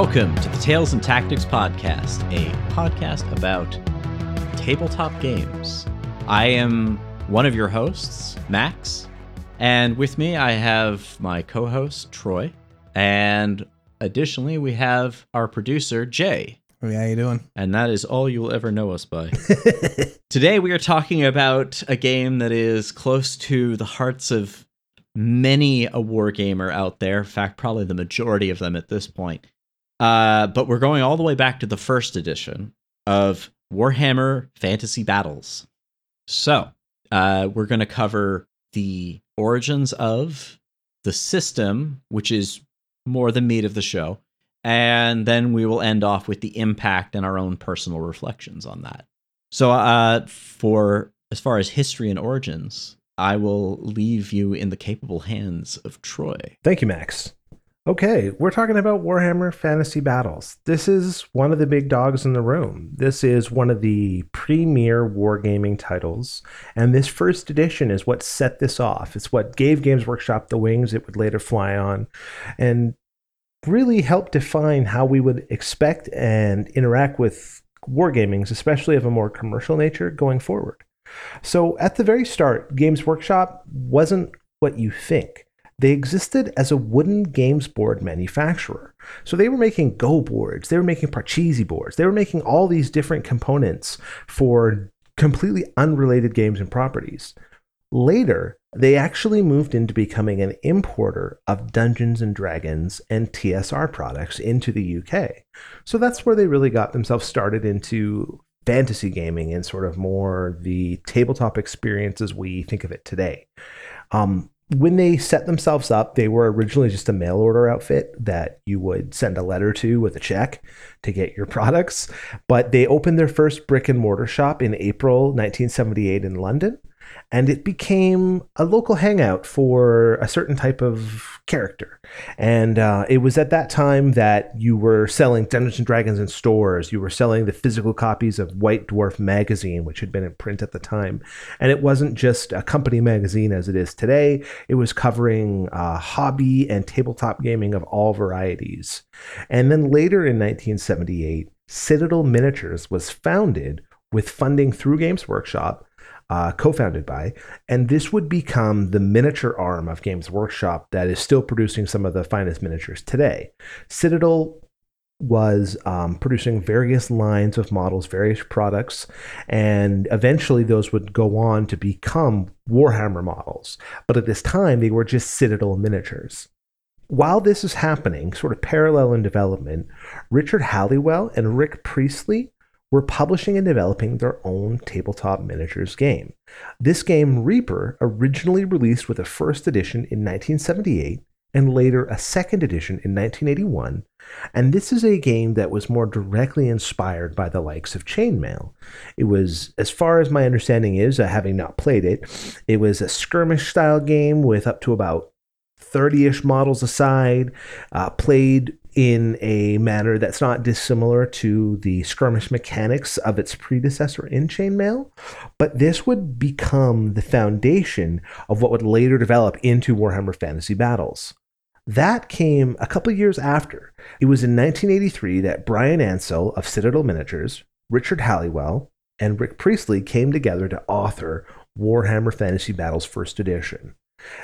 Welcome to the Tales and Tactics Podcast, a podcast about tabletop games. I am one of your hosts, Max, and with me I have my co host, Troy, and additionally we have our producer, Jay. Hey, how are you doing? And that is all you'll ever know us by. Today we are talking about a game that is close to the hearts of many a wargamer out there. In fact, probably the majority of them at this point. Uh, but we're going all the way back to the first edition of Warhammer Fantasy Battles. So uh, we're going to cover the origins of the system, which is more the meat of the show. And then we will end off with the impact and our own personal reflections on that. So, uh, for as far as history and origins, I will leave you in the capable hands of Troy. Thank you, Max. Okay, we're talking about Warhammer Fantasy Battles. This is one of the big dogs in the room. This is one of the premier wargaming titles, and this first edition is what set this off. It's what gave Games Workshop the wings it would later fly on, and really helped define how we would expect and interact with wargamings, especially of a more commercial nature, going forward. So, at the very start, Games Workshop wasn't what you think. They existed as a wooden games board manufacturer. So they were making Go boards, they were making Parcheesi boards, they were making all these different components for completely unrelated games and properties. Later, they actually moved into becoming an importer of Dungeons and Dragons and TSR products into the UK. So that's where they really got themselves started into fantasy gaming and sort of more the tabletop experience as we think of it today. Um, when they set themselves up, they were originally just a mail order outfit that you would send a letter to with a check to get your products. But they opened their first brick and mortar shop in April 1978 in London and it became a local hangout for a certain type of character. And uh, it was at that time that you were selling Dungeons and Dragons in stores. You were selling the physical copies of White Dwarf magazine, which had been in print at the time. And it wasn't just a company magazine as it is today. It was covering uh, hobby and tabletop gaming of all varieties. And then later in 1978, Citadel Miniatures was founded with funding through Games Workshop uh, co founded by. And this would become the miniature arm of Games Workshop that is still producing some of the finest miniatures today. Citadel was um, producing various lines of models, various products, and eventually those would go on to become Warhammer models. But at this time, they were just Citadel miniatures. While this is happening, sort of parallel in development, Richard Halliwell and Rick Priestley were publishing and developing their own tabletop miniatures game. This game, Reaper, originally released with a first edition in 1978 and later a second edition in 1981. And this is a game that was more directly inspired by the likes of Chainmail. It was, as far as my understanding is, uh, having not played it, it was a skirmish style game with up to about 30 ish models aside, uh, played in a manner that's not dissimilar to the skirmish mechanics of its predecessor in Chainmail, but this would become the foundation of what would later develop into Warhammer Fantasy Battles. That came a couple years after. It was in 1983 that Bryan Ansell of Citadel Miniatures, Richard Halliwell, and Rick Priestley came together to author Warhammer Fantasy Battles First Edition.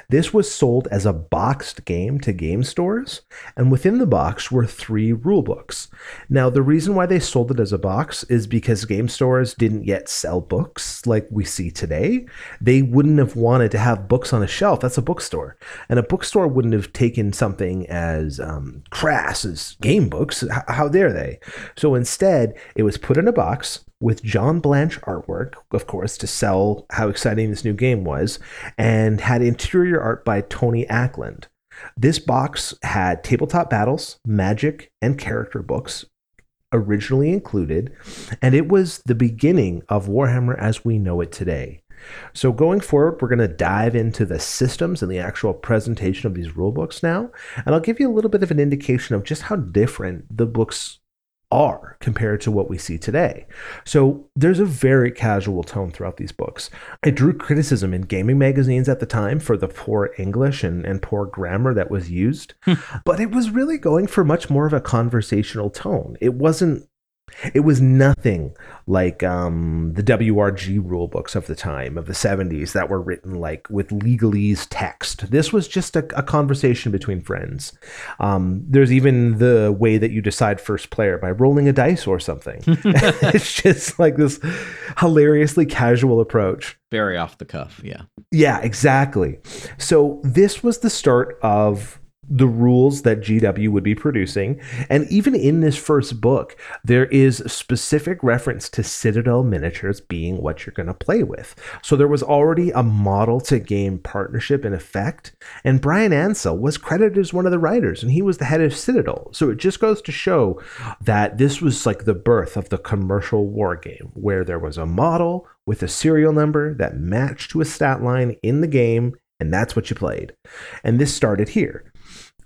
This was sold as a boxed game to game stores, and within the box were three rule books. Now, the reason why they sold it as a box is because game stores didn't yet sell books like we see today. They wouldn't have wanted to have books on a shelf. That's a bookstore. And a bookstore wouldn't have taken something as um, crass as game books. How dare they? So instead, it was put in a box with John Blanche artwork, of course, to sell how exciting this new game was, and had interior art by Tony Ackland. This box had tabletop battles, magic, and character books originally included, and it was the beginning of Warhammer as we know it today. So, going forward, we're going to dive into the systems and the actual presentation of these rule books now, and I'll give you a little bit of an indication of just how different the books are compared to what we see today. So there's a very casual tone throughout these books. It drew criticism in gaming magazines at the time for the poor English and, and poor grammar that was used, hmm. but it was really going for much more of a conversational tone. It wasn't it was nothing like um, the WRG rule books of the time, of the 70s, that were written like with legalese text. This was just a, a conversation between friends. Um, there's even the way that you decide first player by rolling a dice or something. it's just like this hilariously casual approach. Very off the cuff, yeah. Yeah, exactly. So this was the start of the rules that GW would be producing. And even in this first book, there is specific reference to Citadel miniatures being what you're going to play with. So there was already a model to game partnership in effect. And Bryan Ansell was credited as one of the writers, and he was the head of Citadel. So it just goes to show that this was like the birth of the commercial war game, where there was a model with a serial number that matched to a stat line in the game. And that's what you played. And this started here.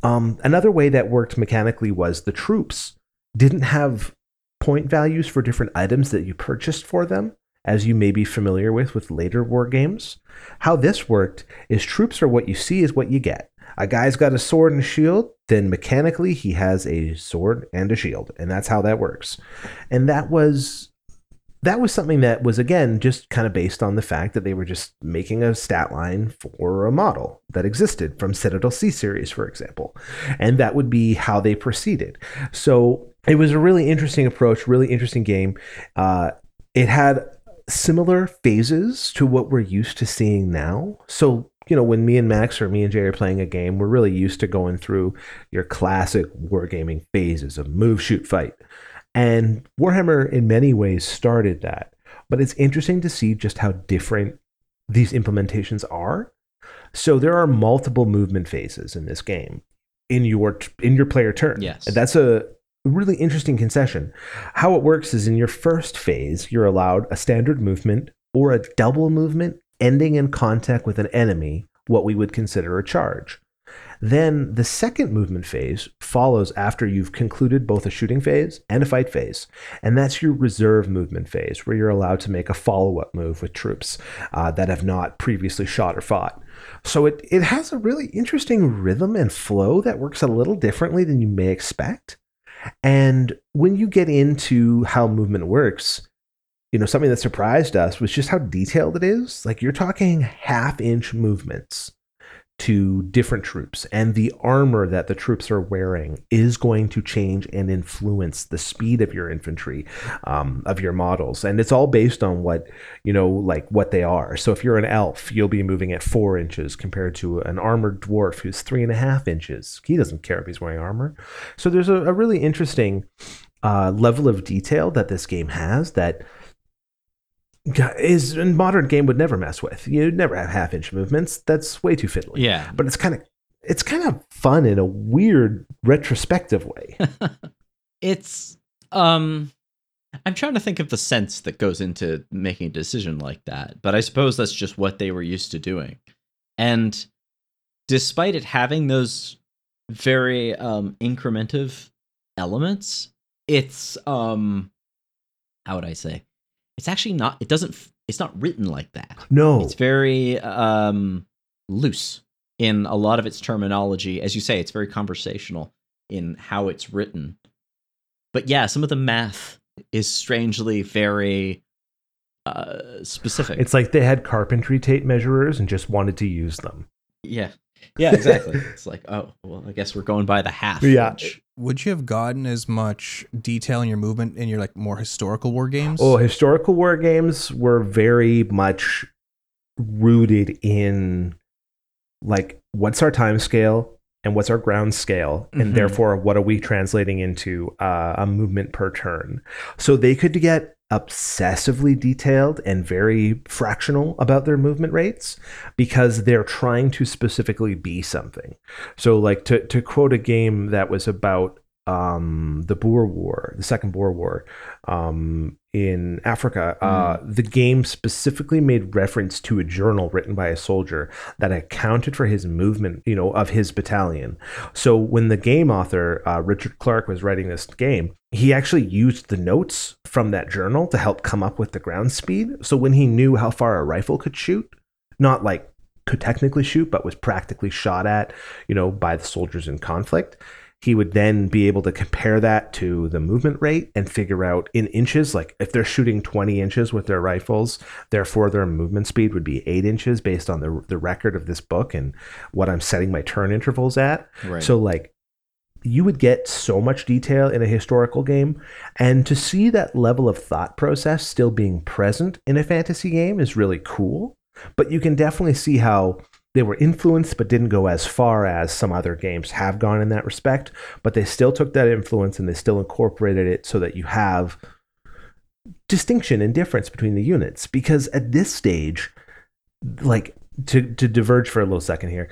Um, another way that worked mechanically was the troops didn't have point values for different items that you purchased for them, as you may be familiar with with later war games. How this worked is troops are what you see is what you get. A guy's got a sword and a shield, then mechanically he has a sword and a shield, and that's how that works. And that was that was something that was again just kind of based on the fact that they were just making a stat line for a model that existed from Citadel C series, for example, and that would be how they proceeded. So it was a really interesting approach, really interesting game. Uh, it had similar phases to what we're used to seeing now. So you know, when me and Max or me and Jay are playing a game, we're really used to going through your classic wargaming phases of move, shoot, fight. And Warhammer, in many ways, started that. But it's interesting to see just how different these implementations are. So there are multiple movement phases in this game in your in your player turn. Yes, that's a really interesting concession. How it works is in your first phase, you're allowed a standard movement or a double movement ending in contact with an enemy, what we would consider a charge. Then the second movement phase follows after you've concluded both a shooting phase and a fight phase. And that's your reserve movement phase, where you're allowed to make a follow up move with troops uh, that have not previously shot or fought. So it, it has a really interesting rhythm and flow that works a little differently than you may expect. And when you get into how movement works, you know, something that surprised us was just how detailed it is. Like you're talking half inch movements to different troops. And the armor that the troops are wearing is going to change and influence the speed of your infantry um, of your models. And it's all based on what you know like what they are. So if you're an elf you'll be moving at four inches compared to an armored dwarf who's three and a half inches. He doesn't care if he's wearing armor. So there's a, a really interesting uh, level of detail that this game has that is a modern game would never mess with. You'd never have half inch movements. That's way too fiddly. Yeah. But it's kind of it's kind of fun in a weird retrospective way. it's um I'm trying to think of the sense that goes into making a decision like that, but I suppose that's just what they were used to doing. And despite it having those very um incrementive elements, it's um how would I say? It's actually not it doesn't it's not written like that. No. It's very um loose in a lot of its terminology. As you say it's very conversational in how it's written. But yeah some of the math is strangely very uh specific. It's like they had carpentry tape measurers and just wanted to use them. Yeah yeah exactly it's like oh well i guess we're going by the half yeah inch would you have gotten as much detail in your movement in your like more historical war games? Oh, historical war games were very much rooted in like what's our time scale and what's our ground scale and mm-hmm. therefore what are we translating into uh, a movement per turn so they could get obsessively detailed and very fractional about their movement rates because they're trying to specifically be something. So like to to quote a game that was about um, the Boer War, the Second Boer War um, in Africa, uh, the game specifically made reference to a journal written by a soldier that accounted for his movement, you know, of his battalion. So when the game author uh, Richard Clark was writing this game, he actually used the notes from that journal to help come up with the ground speed. So when he knew how far a rifle could shoot, not like could technically shoot, but was practically shot at, you know, by the soldiers in conflict. He would then be able to compare that to the movement rate and figure out in inches, like if they're shooting 20 inches with their rifles, therefore their movement speed would be eight inches based on the, the record of this book and what I'm setting my turn intervals at. Right. So, like, you would get so much detail in a historical game. And to see that level of thought process still being present in a fantasy game is really cool. But you can definitely see how they were influenced but didn't go as far as some other games have gone in that respect. But they still took that influence and they still incorporated it so that you have distinction and difference between the units. Because at this stage, like to, to diverge for a little second here,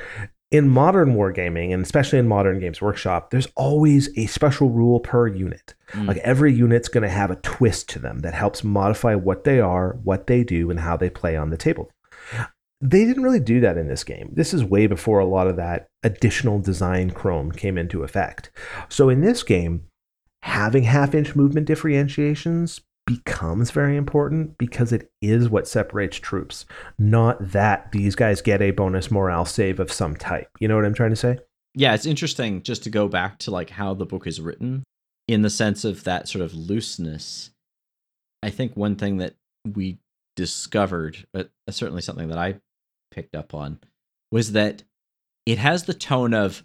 in modern wargaming and especially in modern games workshop there's always a special rule per unit Mm. like every unit's going to have a twist to them that helps modify what they are what they do and how they play on the table they didn't really do that in this game this is way before a lot of that additional design chrome came into effect so in this game having half inch movement differentiations becomes very important because it is what separates troops not that these guys get a bonus morale save of some type. You know what I'm trying to say? yeah, it's interesting just to go back to like how the book is written in the sense of that sort of looseness. I think one thing that we discovered, but uh, certainly something that I picked up on, was that it has the tone of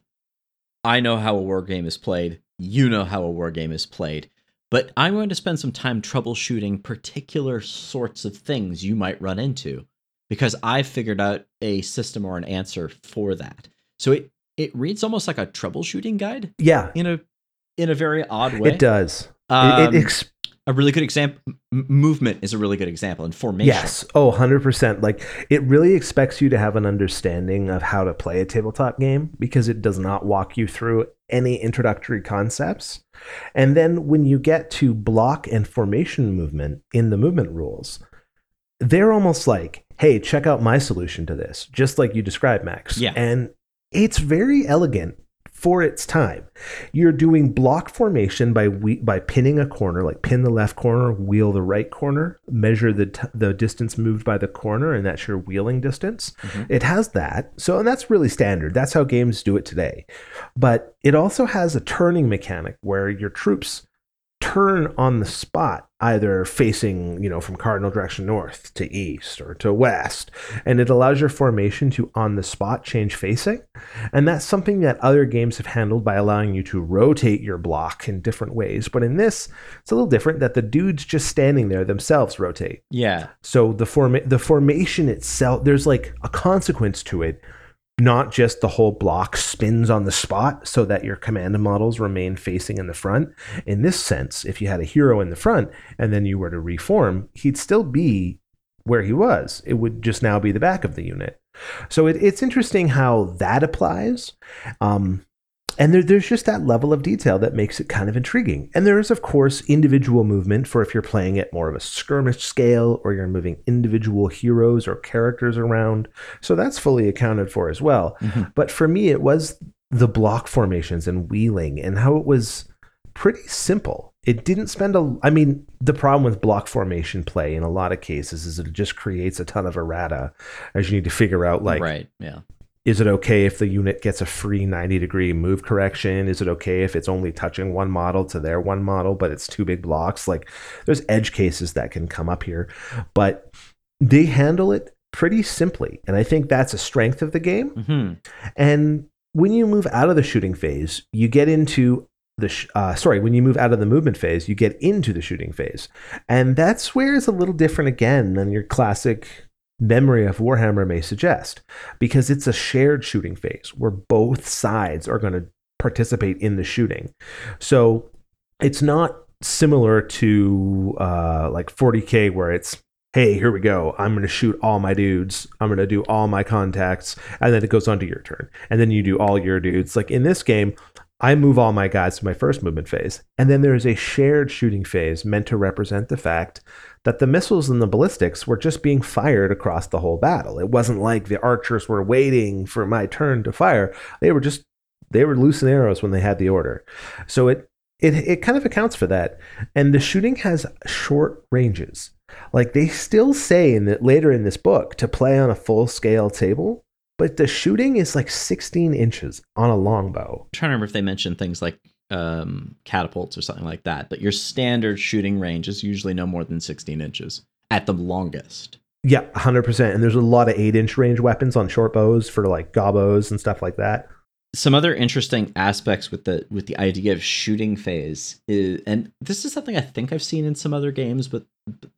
I know how a war game is played, you know how a war game is played, but I'm going to spend some time troubleshooting particular sorts of things you might run into because I've figured out a system or an answer for that. So it it reads almost like a troubleshooting guide Yeah, in a in a very odd way. it does. Um, it, it ex- a really good example. Movement is a really good example, and formation. yes. Oh, 100%. Like it really expects you to have an understanding of how to play a tabletop game because it does not walk you through any introductory concepts. And then when you get to block and formation movement in the movement rules, they're almost like, hey, check out my solution to this, just like you described, Max. Yeah. And it's very elegant for its time. You're doing block formation by we, by pinning a corner, like pin the left corner, wheel the right corner, measure the t- the distance moved by the corner, and that's your wheeling distance. Mhm. It has that. So, and that's really standard. That's how games do it today. But it also has a turning mechanic where your troops turn on the spot, either facing, you know, from cardinal direction north to east or to west. And it allows your formation to on the spot change facing. And that's something that other games have handled by allowing you to rotate your block in different ways. But in this, it's a little different that the dudes just standing there themselves rotate. Yeah. So the form the formation itself, there's like a consequence to it, not just the whole block spins on the spot so that your command models remain facing in the front. In this sense, if you had a hero in the front and then you were to reform, he'd still be where he was. It would just now be the back of the unit. So it, it's interesting how that applies. Um, and there, there's just that level of detail that makes it kind of intriguing. And there is, of course, individual movement for if you're playing at more of a skirmish scale or you're moving individual heroes or characters around. So that's fully accounted for as well. Mhm. But for me, it was the block formations and wheeling and how it was pretty simple. It didn't spend a. I mean, the problem with block formation play in a lot of cases is it just creates a ton of errata as you need to figure out like right. Yeah. Is it okay if the unit gets a free 90 degree move correction? Is it okay if it's only touching one model to their one model but it's two big blocks? Like there's edge cases that can come up here but they handle it pretty simply and i think that's a strength of the game. Hmm and when you move out of the shooting phase you get into the sh- uh, sorry when you move out of the movement phase you get into the shooting phase. And that's where it's a little different again than your classic memory of warhammer may suggest because it's a shared shooting phase where both sides are going to participate in the shooting. So it's not similar to uh, like 40k where it's hey here we go. I'm going to shoot all my dudes. I'm going to do all my contacts and then it goes on to your turn. And then you do all your dudes. Like in this game I move all my guys to my first movement phase. And then there's a shared shooting phase meant to represent the fact that the missiles and the ballistics were just being fired across the whole battle. It wasn't like the archers were waiting for my turn to fire. They were just they were loose arrows when they had the order. So it it it kind of accounts for that. And the shooting has short ranges. Like they still say in the, later in this book to play on a full scale table, but the shooting is like 16 inches on a longbow. I'm trying to remember if they mentioned things like um, catapults or something like that, but your standard shooting range is usually no more than 16 inches at the longest. Yeah, 100%. And there's a lot of 8 inch range weapons on short bows for like gobos and stuff like that. Some other interesting aspects with the with the idea of shooting phase is, and this is something I think I've seen in some other games, but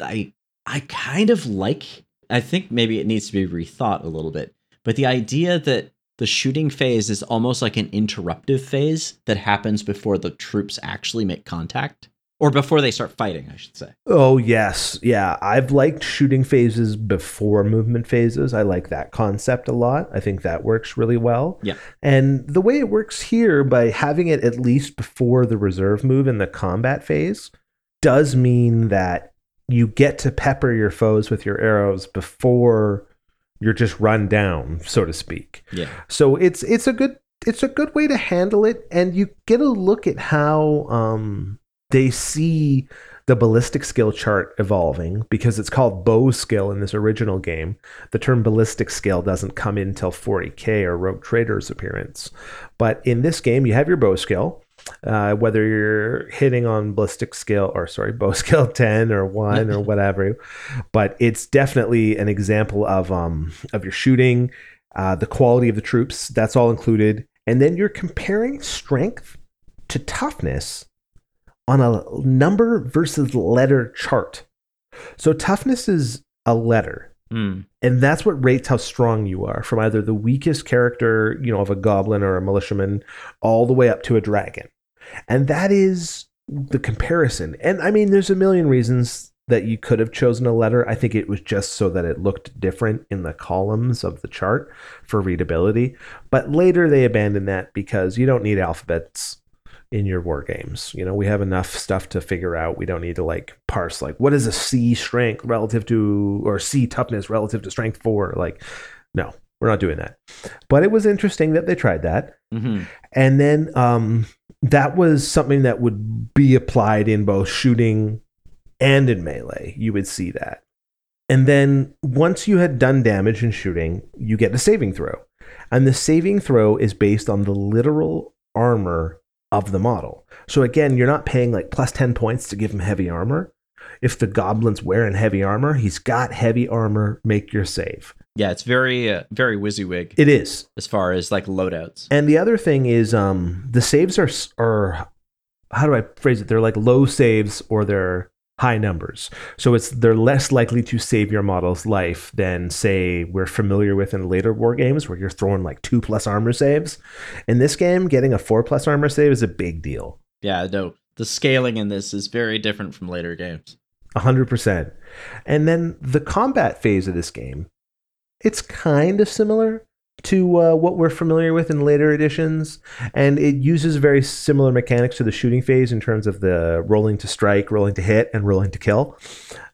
I I kind of like. I think maybe it needs to be rethought a little bit. But the idea that the shooting phase is almost like an interruptive phase that happens before the troops actually make contact or before they start fighting, I should say. Oh, yes. Yeah. I've liked shooting phases before movement phases. I like that concept a lot. I think that works really well. Yeah. And the way it works here by having it at least before the reserve move in the combat phase does mean that you get to pepper your foes with your arrows before you're just run down, so to speak. Yeah. So it's it's a good it's a good way to handle it, and you get a look at how um, they see the ballistic skill chart evolving because it's called bow skill in this original game. The term ballistic skill doesn't come in until 40k or Rogue Trader's appearance, but in this game you have your bow skill. Uh, whether you're hitting on ballistic skill or sorry bow skill 10 or 1 or whatever but it's definitely an example of um of your shooting uh, the quality of the troops that's all included. And then you're comparing strength to toughness on a number versus letter chart. So toughness is a letter Mm. and that's what rates how strong you are from either the weakest character you know of a goblin or a militiaman all the way up to a dragon. And that is the comparison. And i mean there's a million reasons that you could have chosen a letter. I think it was just so that it looked different in the columns of the chart for readability. But later they abandoned that because you don't need alphabets in your war games. You know, we have enough stuff to figure out. We don't need to like parse like what is a C strength relative to or C toughness relative to strength 4 like no, we're not doing that. But it was interesting that they tried that. hmm And then um that was something that would be applied in both shooting and in melee. You would see that. And then once you had done damage in shooting, you get a saving throw. And the saving throw is based on the literal armor of the model. So again, you're not paying like plus 10 points to give him heavy armor. If the goblin's wearing heavy armor, he's got heavy armor, make your save. Yeah, it's very uh, very WYSIWYG It is. as far as like loadouts. And the other thing is um the saves are are how do I phrase it? They're like low saves or they're high numbers. So it's they're less likely to save your model's life than say we're familiar with in later war games where you're throwing like 2 plus armor saves. In this game, getting a 4 plus armor save is a big deal. Yeah, no, the scaling in this is very different from later games. A hundred percent. And then the combat phase of this game, it's kind of similar to uh, what we're familiar with in later editions, and it uses very similar mechanics to the shooting phase in terms of the rolling to strike, rolling to hit, and rolling to kill.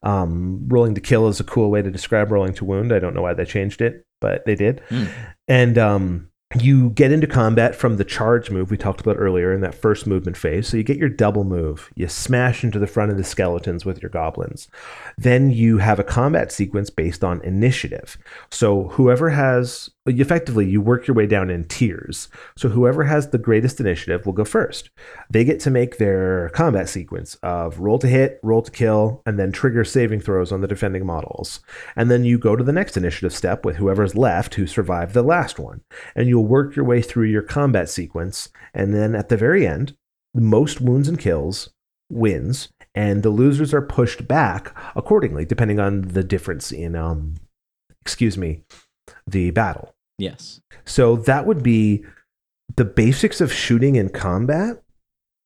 Um, rolling to kill is a cool way to describe rolling to wound. I don't know why they changed it, but they did. Hmm. And um, you get into combat from the charge move we talked about earlier in that first movement phase. So you get your double move. You smash into the front of the skeletons with your goblins. Then you have a combat sequence based on initiative. So whoever has effectively you work your way down in tiers. So whoever has the greatest initiative will go first. They get to make their combat sequence of roll to hit, roll to kill, and then trigger saving throws on the defending models. And then you go to the next initiative step with whoever's left who survived the last one. And you'll work your way through your combat sequence. And then at the very end, the most wounds and kills wins. And the losers are pushed back accordingly, depending on the difference in um excuse me, the battle. Yes. So that would be the basics of shooting and combat.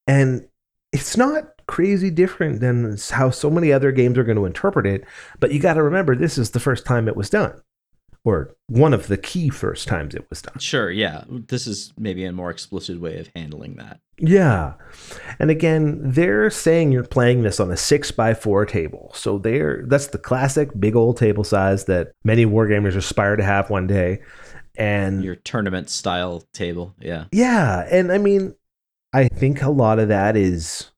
And it's not crazy different than how so many other games are going to interpret it. But you got to remember, this is the first time it was done. or one of the key first times it was done. Sure, yeah. This is maybe a more explicit way of handling that. Yeah. And again, they're saying you're playing this on a six by four table. So they're that's the classic big old table size that many wargamers aspire to have one day. And Your tournament style table, yeah. yeah, and I mean, I think a lot of that is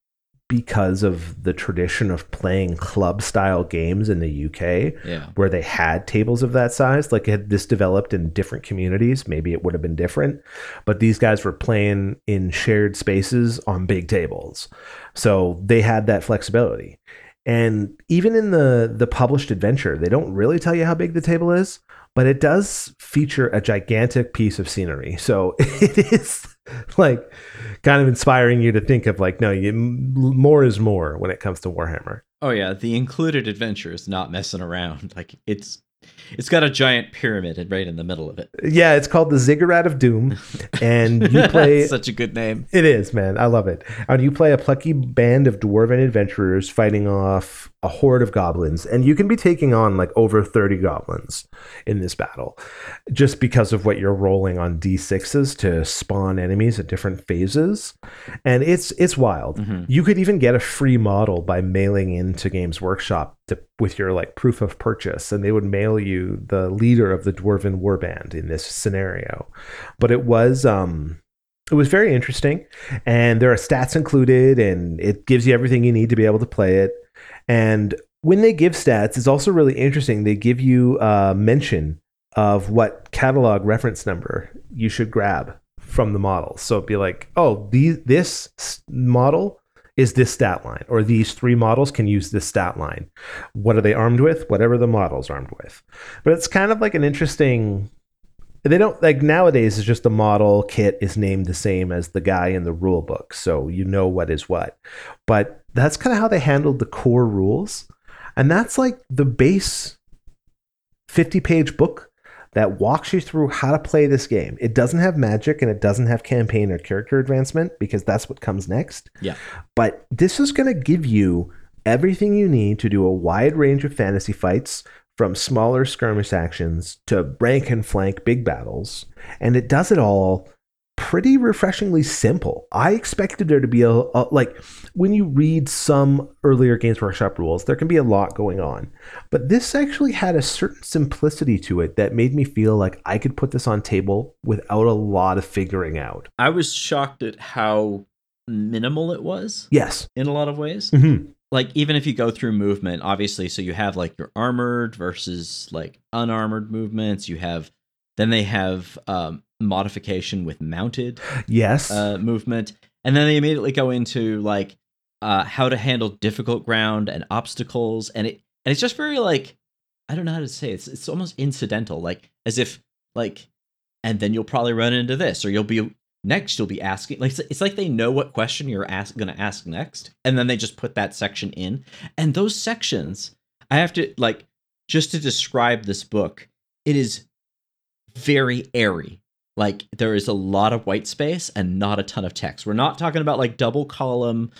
because of the tradition of playing club style games in the UK Yeah. where they had tables of that size. Like had this developed in different communities, maybe it would have been different. But these guys were playing in shared spaces on big tables. So they had that flexibility. And even in the the published adventure, they don't really tell you how big the table is, but it does feature a gigantic piece of scenery. So it is like kind of inspiring you to think of like no, you, more is more when it comes to Warhammer. Oh yeah, the included adventure is not messing around. Like it's it's got a giant pyramid right in the middle of it. Yeah, it's called the Ziggurat of Doom, and you play. such a good name. it is, man. I love it. And you play a plucky band of dwarven adventurers fighting off a horde of goblins, and you can be taking on like over thirty goblins in this battle, just because of what you're rolling on d6s to spawn enemies at different phases, and it's it's wild. Mhm. You could even get a free model by mailing into Games Workshop to, with your like proof of purchase, and they would mail you the leader of the Dwarven Warband in this scenario. But it was um, it was very interesting, and there are stats included, and it gives you everything you need to be able to play it. And when they give stats, it's also really interesting. They give you a mention of what catalog reference number you should grab from the model. So it'd be like, oh, these, this model is this stat line, or these three models can use this stat line. What are they armed with? Whatever the model's armed with. But it's kind of like an interesting. They don't like nowadays. It's just the model kit is named the same as the guy in the rule book, so you know what is what. But that's kind of how they handled the core rules, and that's like the base fifty-page book that walks you through how to play this game. It doesn't have magic and it doesn't have campaign or character advancement because that's what comes next. Yeah. But this is going to give you everything you need to do a wide range of fantasy fights from smaller skirmish actions to rank and flank big battles. And it does it all pretty refreshingly simple. I expected there to be a, a like when you read some earlier Games Workshop rules, there can be a lot going on. But this actually had a certain simplicity to it that made me feel like I could put this on table without a lot of figuring out. I was shocked at how minimal it was Yes. in a lot of ways. Mm-hmm. Like even if you go through movement, obviously, so you have like your armored versus like unarmored movements. You have then they have um, modification with mounted Yes. uh, movement, and then they immediately go into like uh, how to handle difficult ground and obstacles, and it and it's just very like I don't know how to say it. it's it's almost incidental, like as if like, and then you'll probably run into this, or you'll be next. You'll be asking like it's, it's like they know what question you're ask, gonna ask next, and then they just put that section in, and those sections I have to like just to describe this book, it is very airy like there is a lot of white space and not a ton of text. We're not talking about like double column,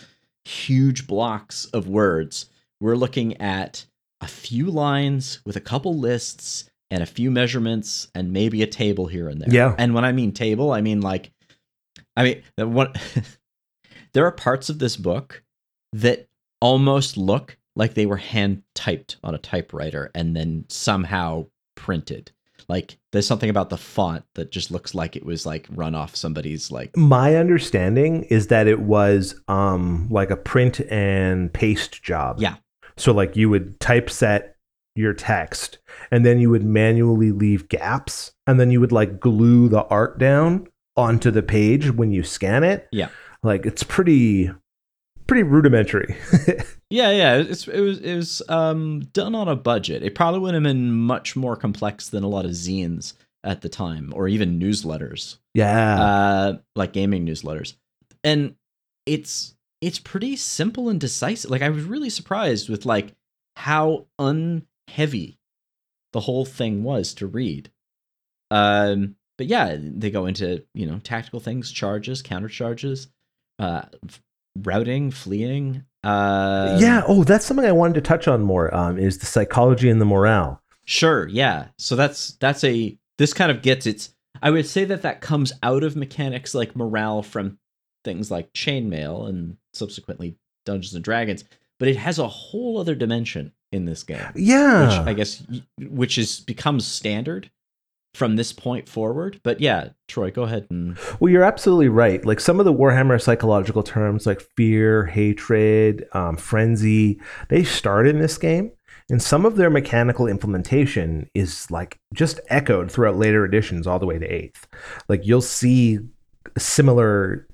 huge blocks of words. We're looking at a few lines with a couple lists and a few measurements and maybe a table here and there. Yeah. And when I mean table, I mean like, I mean, one, there are parts of this book that almost look like they were hand typed on a typewriter and then somehow printed like there's something about the font that just looks like it was like run off somebody's like My understanding is that it was um like a print and paste job. Yeah. So like you would typeset your text and then you would manually leave gaps and then you would like glue the art down onto the page when you scan it. Yeah. Like it's pretty pretty rudimentary. yeah yeah it's, it was it was um done on a budget. It probably would have been much more complex than a lot of zines at the time or even newsletters. Yeah. uh like gaming newsletters. And it's it's pretty simple and decisive. Like i was really surprised with like how unheavy the whole thing was to read. Um but yeah they go into you know tactical things charges counter charges uh routing fleeing uh yeah. Oh, that's something I wanted to touch on more. Um, is the psychology and the morale. Sure, yeah. So that's that's a this kind of gets its I would say that that comes out of mechanics like morale from things like chainmail and subsequently Dungeons and Dragons, but it has a whole other dimension in this game. Yeah. Which I guess which is becomes standard from this point forward. But yeah, Troy, go ahead and Well, you're absolutely right. Like some of the Warhammer psychological terms like fear, hatred, um, frenzy, they start in this game. And some of their mechanical implementation is like just echoed throughout later editions all the way to eighth. Like you'll see similar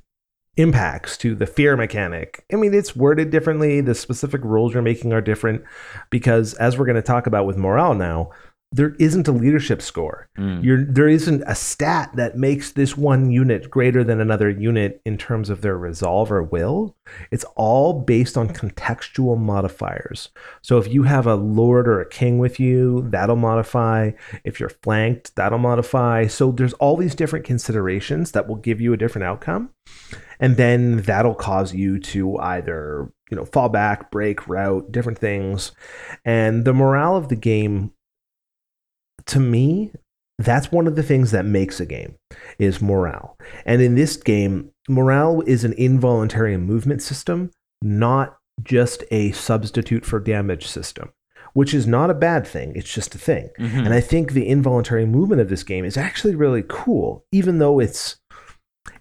impacts to the fear mechanic. I mean, it's worded differently. The specific rules you're making are different because, as we're going to talk about with morale now, there isn't a leadership score. Mm. You're, there isn't a stat that makes this one unit greater than another unit in terms of their resolve or will. It's all based on contextual modifiers. So if you have a lord or a king with you, that'll modify. If you're flanked, that'll modify. So there's all these different considerations that will give you a different outcome. And then that'll cause you to either, you know, fall back, break, route, different things. And the morale of the game to me, that's one of the things that makes a game is morale. And in this game, morale is an involuntary movement system, not just a substitute for damage system, which is not a bad thing. It's just a thing. Mhm. And I think the involuntary movement of this game is actually really cool, even though it's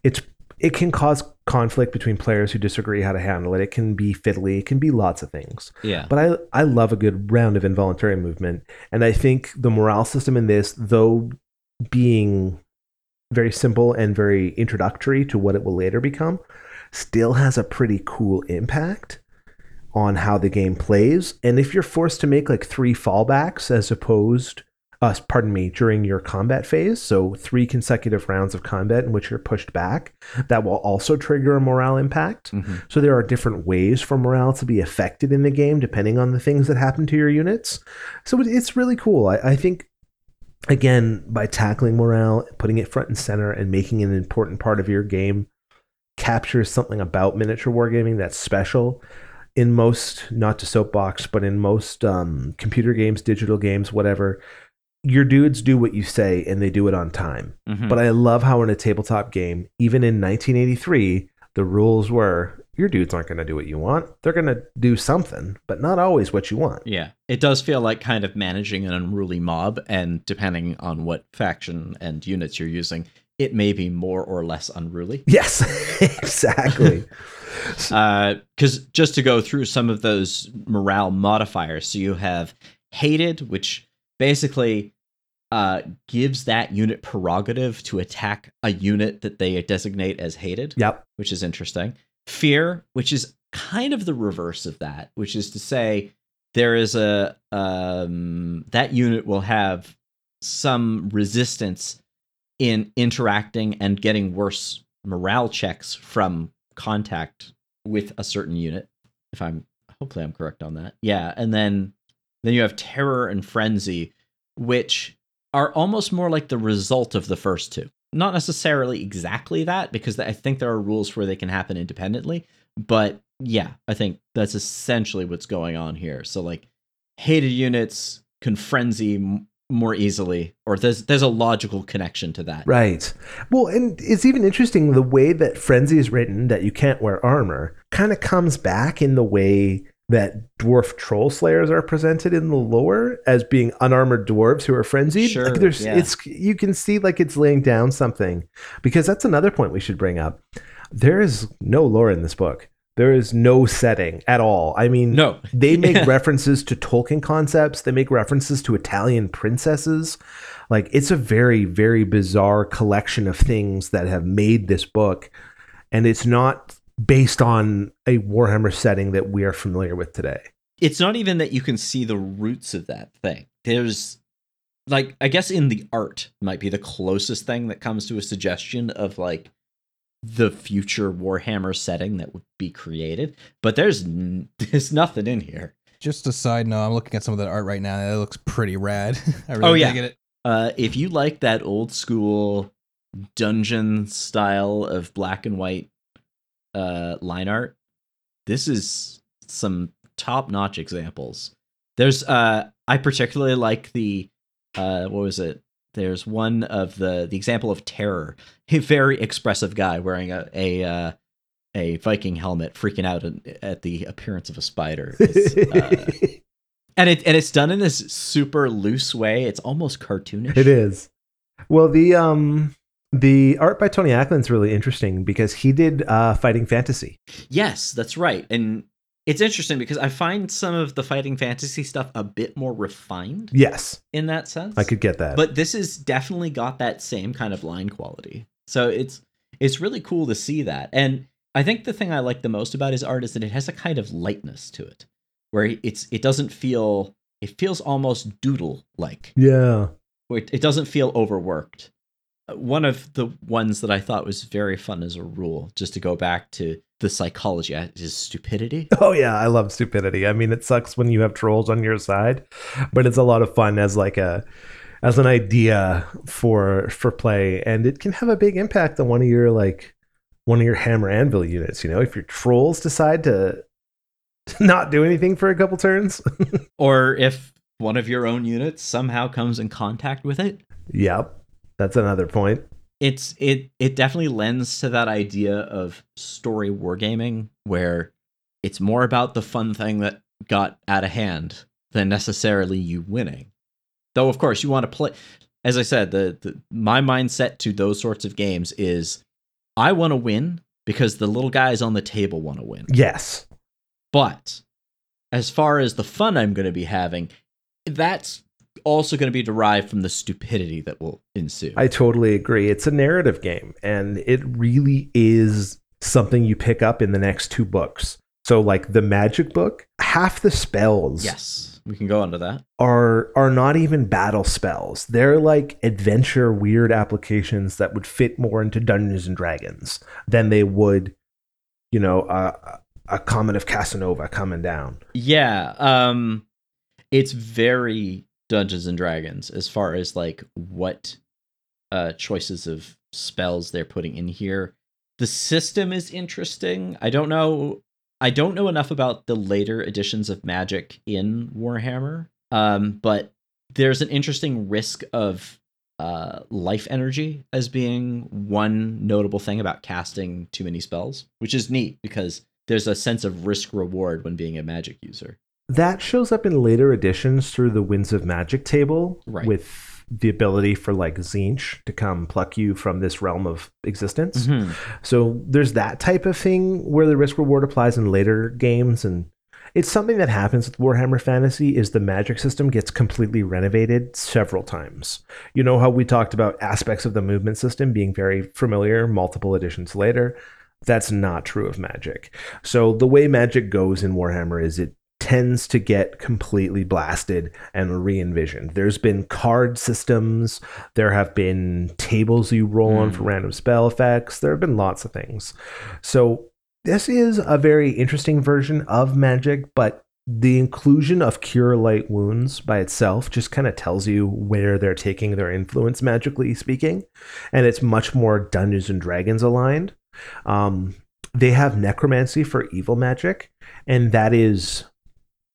it's it can cause conflict between players who disagree how to handle it. It can be fiddly. It can be lots of things. yeah. But I I love a good round of involuntary movement, and I think the morale system in this, though being very simple and very introductory to what it will later become, still has a pretty cool impact on how the game plays. And if you're forced to make like three fallbacks as opposed uh, pardon me, during your combat phase, so three consecutive rounds of combat in which you're pushed back, that will also trigger a morale impact. Mhm. So there are different ways for morale to be affected in the game depending on the things that happen to your units. So it- it's really cool. I, I think, again, by tackling morale, putting it front and center, and making it an important part of your game, captures something about miniature wargaming that's special. In most, not to soapbox, but in most um, computer games, digital games, whatever, your dudes do what you say and they do it on time. Mhm. But I love how in a tabletop game, even in 1983, the rules were your dudes aren't going to do what you want. They're going to do something, but not always what you want. Yeah, it does feel like kind of managing an unruly mob, and depending on what faction and units you're using, it may be more or less unruly. Yes, exactly. Because just to go through some of those morale modifiers, so you have hated, which basically uh, gives that unit prerogative to attack a unit that they designate as hated. yep. which is interesting. Fear, which is kind of the reverse of that, which is to say there is a um, that unit will have some resistance in interacting and getting worse morale checks from contact with a certain unit. If I'm hopefully I'm correct on that. Yeah, and then then you have terror and frenzy, which are almost more like the result of the first two not necessarily exactly that because I think there are rules where they can happen independently. But yeah, I think that's essentially what's going on here. So like hated units can frenzy more easily, or there's there's a logical connection to that. Right. Well, and it's even interesting the way that Frenzy is written that you can't wear armor kind of comes back in the way that dwarf troll slayers are presented in the lore as being unarmored dwarves who are frenzied. Sure, like there's yeah. it's you can see like it's laying down something because that's another point we should bring up. There is no lore in this book. There is no setting at all. I mean, No, they make Yeah. references to Tolkien concepts. They make references to Italian princesses. Like it's a very, very bizarre collection of things that have made this book, and it's not based on a Warhammer setting that we are familiar with today. it's not even that you can see the roots of that thing. There's like I guess in the art might be the closest thing that comes to a suggestion of like the future Warhammer setting that would be created, but there's n- there's nothing in here. Just a side note, I'm looking at some of that art right now. and It looks pretty rad. I really Oh, yeah. dig it. Uh, if you like that old school dungeon style of black and white uh, line art, this is some top notch examples There's uh I particularly like the uh what was it? There's one of the the example of terror. A very expressive guy wearing a a uh, a Viking helmet, freaking out at, at the appearance of a spider. Uh, and it and it's done in this super loose way. It's almost cartoonish. It is. Well, the um the art by Tony Ackland's really interesting because he did uh Fighting Fantasy. Yes, that's right. And it's interesting because I find some of the fighting fantasy stuff a bit more refined Yes, in that sense. I could get that. but this is definitely got that same kind of line quality. So it's it's really cool to see that. And I think the thing I like the most about his art is that it has a kind of lightness to it, where it's it doesn't feel it feels almost doodle like. yeah. Where it, it doesn't feel overworked. One of the ones that I thought was very fun as a rule, just to go back to the psychology, is stupidity. Oh yeah, I love stupidity. I mean, it sucks when you have trolls on your side, but it's a lot of fun as like a as an idea for for play, and it can have a big impact on one of your like one of your hammer anvil units. You know, if your trolls decide to not do anything for a couple turns. or if one of your own units somehow comes in contact with it yep, that's another point. it's it it definitely lends to that idea of story wargaming where it's more about the fun thing that got out of hand than necessarily you winning. Though of course you want to play as i said the, the my mindset to those sorts of games is i want to win because the little guys on the table want to win. Yes, but as far as the fun I'm going to be having, that's also going to be derived from the stupidity that will ensue. I totally agree. It's a narrative game, and it really is something you pick up in the next two books. So, like the magic book, half the spells yes, we can go under that. are are not even battle spells. They're like adventure weird applications that would fit more into Dungeons and Dragons than they would, you know, a a comet of Casandora coming down. Yeah, um it's very Dungeons and Dragons as far as like what uh choices of spells they're putting in here. The system is interesting. I don't know I don't know enough about the later editions of Magic in Warhammer. Um but there's an interesting risk of uh, life energy as being one notable thing about casting too many spells, which is neat because there's a sense of risk reward when being a magic user. That shows up in later editions through the Winds of Magic table Right. with the ability for like Tzeentch to come pluck you from this realm of existence. Mm-hmm. So there's that type of thing where the risk reward applies in later games and it's something that happens with Warhammer Fantasy is the magic system gets completely renovated several times. You know how we talked about aspects of the movement system being very familiar multiple editions later? That's not true of magic. So the way magic goes in Warhammer is it tends to get completely blasted and re-envisioned. There's been card systems, there have been tables you roll on Mm. for random spell effects, there have been lots of things. So this is a very interesting version of magic, but the inclusion of cure light wounds by itself just kind of tells you where they're taking their influence magically speaking and it's much more dungeons and dragons aligned um, they have necromancy for evil magic and that is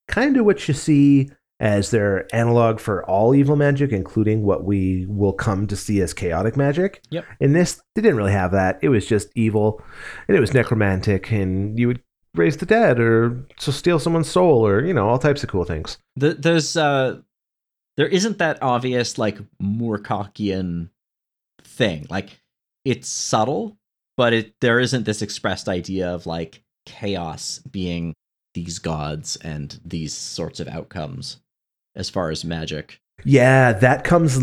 kind of what you see as their analog for all evil magic including what we will come to see as chaotic magic Yep. in this they didn't really have that it was just evil and it was necromantic and you would raise the dead or to steal someone's soul or you know all types of cool things The, there's uh there isn't that obvious like Moorcockian thing. Like it's subtle, but it there isn't this expressed idea of like chaos being these gods and these sorts of outcomes as far as magic. yeah that comes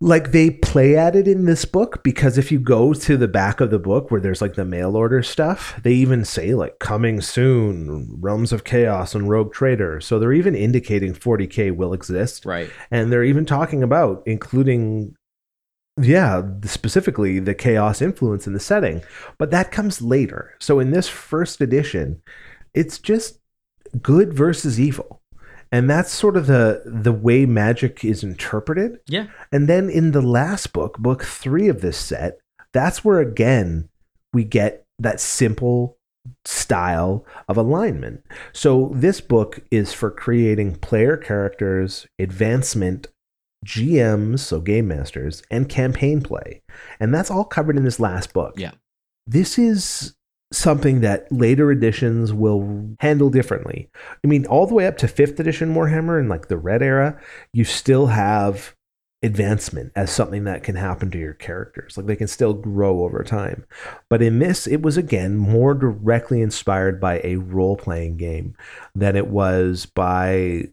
like they play at it in this book because if you go to the back of the book where there's like the mail order stuff they even say like coming soon realms of chaos and rogue trader so they're even indicating 40k will exist Right. and they're even talking about including yeah specifically the chaos influence in the setting but that comes later so in this first edition it's just good versus evil and that's sort of the the way magic is interpreted Yeah. and then in the last book book 3 of this set that's where again we get that simple style of alignment. So this book is for creating player characters, advancement, GMs, so game masters, and campaign play. And that's all covered in this last book. Yeah. This is something that later editions will handle differently. I mean, all the way up to 5th edition Warhammer and like the Red era, you still have advancement as something that can happen to your characters. Like they can still grow over time. But in this, it was again more directly inspired by a role playing game than it was by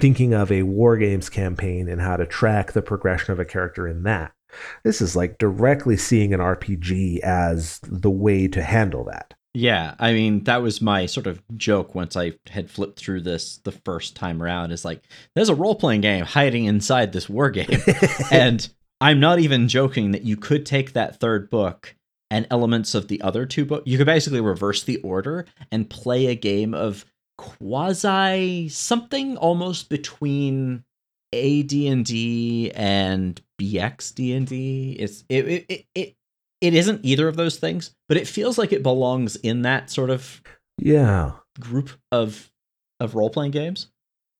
thinking of a war games campaign and how to track the progression of a character in that. This is like directly seeing an RPG as the way to handle that. Yeah, I mean that was my sort of joke once I had flipped through this the first time around. Is like there's a role playing game hiding inside this war game, and I'm not even joking that you could take that third book and elements of the other two books. You could basically reverse the order and play a game of quasi something almost between AD&D and BX D&D. It's it it, it, it it isn't either of those things, but it feels like it belongs in that sort of Yeah. group of of role playing games.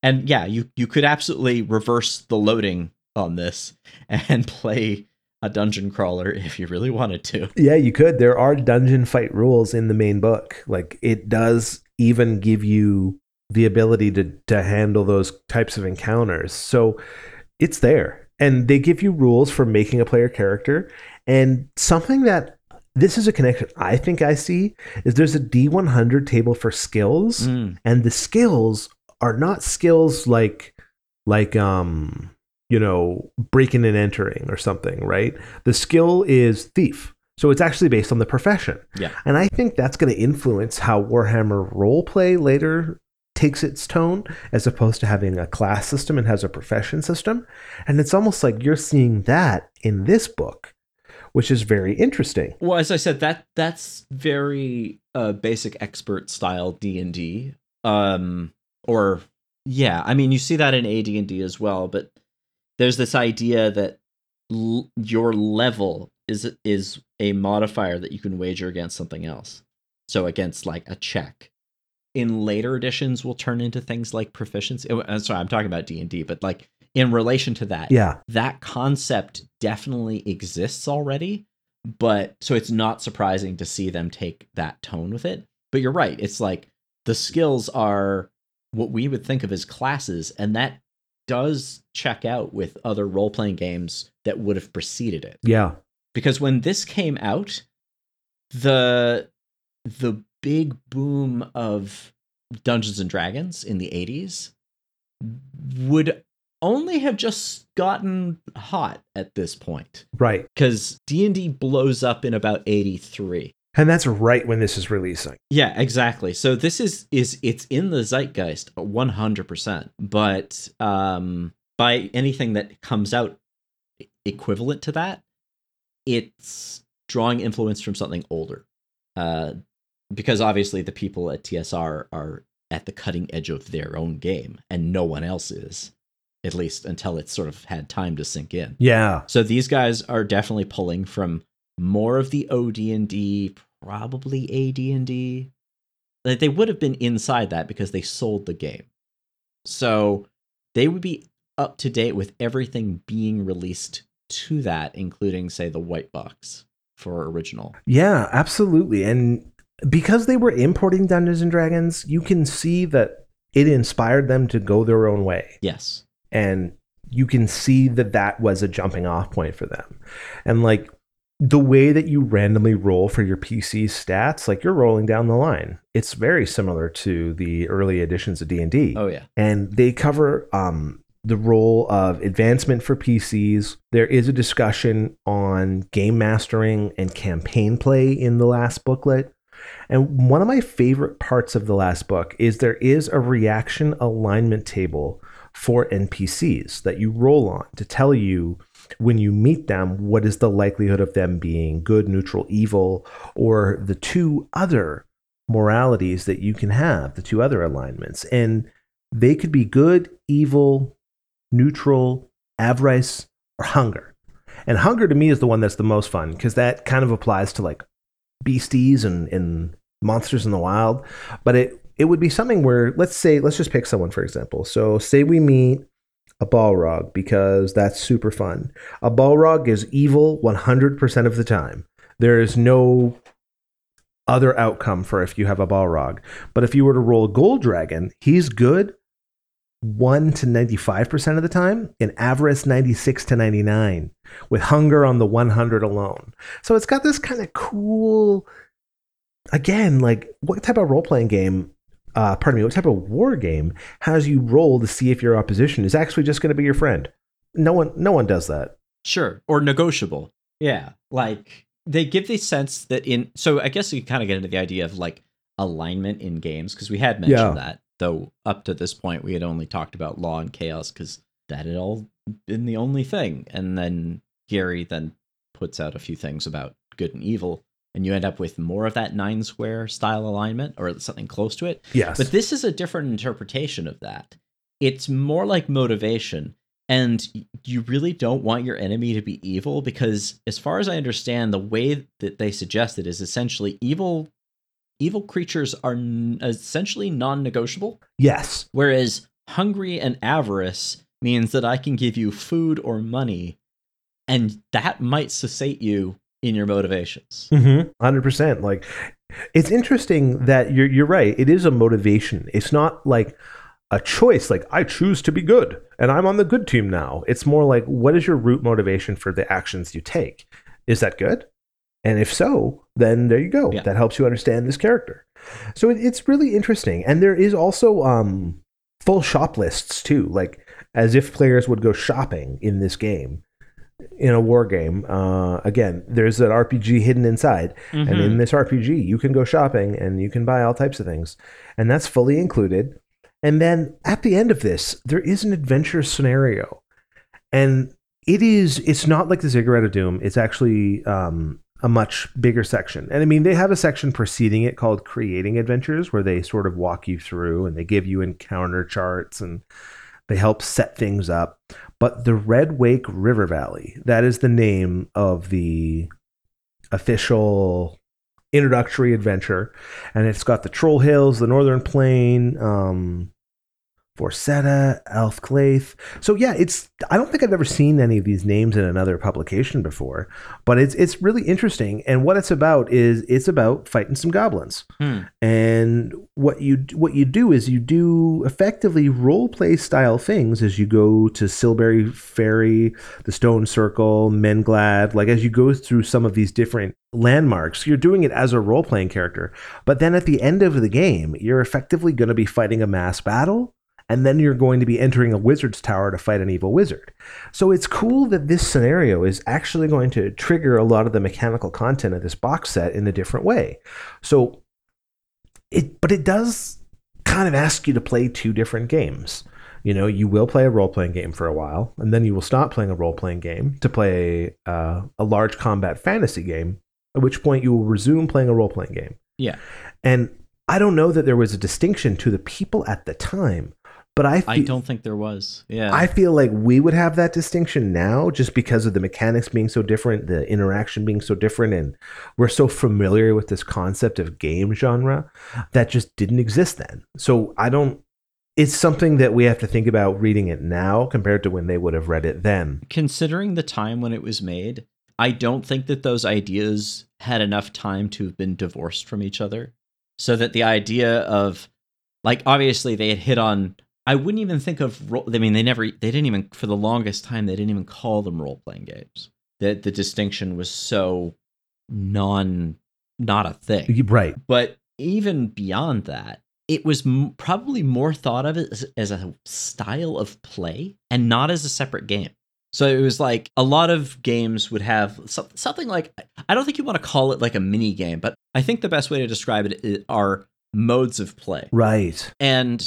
And yeah, you you could absolutely reverse the loading on this and play a dungeon crawler if you really wanted to. Yeah, you could. There are dungeon fight rules in the main book. Like it does even give you the ability to to handle those types of encounters. So it's there. And they give you rules for making a player character and something that this is a connection I think I see is there's a D100 table for skills Mm, and the skills are not skills like like um you know breaking and entering or something right the skill is thief so it's actually based on the profession Yeah. and i think that's going to influence how warhammer roleplay later takes its tone as opposed to having a class system and has a profession system and it's almost like you're seeing that in this book which is very interesting Well, as I said, that that's very uh, basic expert style D and D. Um, or yeah, I mean, you see that in AD and D as well. But there's this idea that l- your level is is a modifier that you can wager against something else. So against like a check. In later editions, will turn into things like proficiency. oh, uh, Sorry, I'm talking about D and D, but like in relation to that, yeah. that concept definitely exists already but so it's not surprising to see them take that tone with it. But you're right it's like the skills are what we would think of as classes and that does check out with other role-playing games that would have preceded it. Yeah. Because when this came out the the big boom of Dungeons and Dragons in the 80s would only have just gotten hot at this point. Right. Cuz D&D blows up in about 83 and that's right when this is releasing. Yeah, exactly. So this is is it's in the zeitgeist 100%, but um by anything that comes out equivalent to that, it's drawing influence from something older. Uh because obviously the people at TSR are at the cutting edge of their own game and no one else is at least until it's sort of had time to sink in. yeah So these guys are definitely pulling from more of the OD&D, probably AD&D. Like they would have been inside that because they sold the game. So they would be up to date with everything being released to that, including say the white box for original. Yeah, absolutely. And because they were importing Dungeons and Dragons, you can see that it inspired them to go their own way. Yes. And you can see that that was a jumping off point for them. And like the way that you randomly roll for your PC stats, like you're rolling down the line. It's very similar to the early editions of D&D Oh yeah. and they cover um, the role of advancement for PCs. There is a discussion on game mastering and campaign play in the last booklet. And one of my favorite parts of the last book is there is a reaction alignment table for NPCs that you roll on to tell you when you meet them what is the likelihood of them being good, neutral, evil, or the two other moralities that you can have, the two other alignments. And they could be good, evil, neutral, avarice, or hunger. And hunger to me is the one that's the most fun because that kind of applies to like beasties and, and monsters in the wild, but it it would be something where let's say let's just pick someone for example. So say we meet a Balrog because that's super fun. A Balrog is evil 100% of the time. There is no other outcome for if you have a Balrog. But if you were to roll a Gold Dragon, he's good 1 to 95% of the time, and avarice 96 to 99, with hunger on the 100 alone. So it's got this kind of cool, again, like what type of role playing game, uh, pardon me, what type of war game has you roll to see if your opposition is actually just going to be your friend? No one, no one does that. Sure. Or negotiable. Yeah. Like they give the sense that in, so I guess you kind of get into the idea of like alignment in games because we had mentioned Yeah. that though up to this point we had only talked about law and chaos because that had all been the only thing. And then gary then puts out a few things about good and evil and you end up with more of that nine square style alignment or something close to it. Yes. but this is a different interpretation of that. It's more like motivation and you really don't want your enemy to be evil because as far as i understand the way that they suggest it is essentially evil evil creatures are n- essentially non-negotiable yes. whereas hungry and avarice means that i can give you food or money and that might cessate you in your motivations Mm-hmm. Hundred percent. Like, it's interesting that you're you're right. It is a motivation. It's not like a choice. Like I choose to be good, and I'm on the good team now. It's more like what is your root motivation for the actions you take? Is that good? And if so, then there you go. Yeah. That helps you understand this character. So it, it's really interesting, and there is also um, full shop lists too, like as if players would go shopping in this game. In a war game, uh, again, there's an RPG hidden inside, and Mm-hmm. in this RPG, you can go shopping and you can buy all types of things. And that's fully included. And then at the end of this, there is an adventure scenario. And it is, it's not like the Ziggurat of Doom. It's actually um, a much bigger section. And I mean, they have a section preceding it called Creating Adventures, where they sort of walk you through and they give you encounter charts and they help set things up. But the Red Wake River Valley, that is the name of the official introductory adventure. And it's got the Troll Hills, the Northern Plain, um, Forsetta, Elfclaith. So yeah, it's I don't think I've ever seen any of these names in another publication before, but it's it's really interesting. And what it's about is it's about fighting some goblins. Hmm. And what you what you do is you do effectively role play style things as you go to Silbury Ferry, the Stone Circle, Menglad. Like as you go through some of these different landmarks, you're doing it as a role playing character. But then at the end of the game, you're effectively going to be fighting a mass battle. And then you're going to be entering a wizard's tower to fight an evil wizard. So it's cool that this scenario is actually going to trigger a lot of the mechanical content of this box set in a different way. So it but it does kind of ask you to play two different games. You know, you will play a role playing game for a while, and then you will stop playing a role playing game to play uh, a large combat fantasy game. At which point you will resume playing a role playing game. Yeah. And I don't know that there was a distinction to the people at the time, but I I don't think there was. Yeah. I feel like we would have that distinction now just because of the mechanics being so different, the interaction being so different, and we're so familiar with this concept of game genre that just didn't exist then. So I don't, it's something that we have to think about reading it now compared to when they would have read it then. Considering the time when it was made, I don't think that those ideas had enough time to have been divorced from each other. So that the idea of, like, obviously they had hit on. I wouldn't even think of. Role, I mean, they never. They didn't even for the longest time. They didn't even call them role playing games. That the distinction was so non, not a thing. Right. But even beyond that, it was m- probably more thought of as, as a style of play and not as a separate game. So it was like a lot of games would have some, something like I don't think you want to call it like a mini game, but I think the best way to describe it are modes of play. Right. And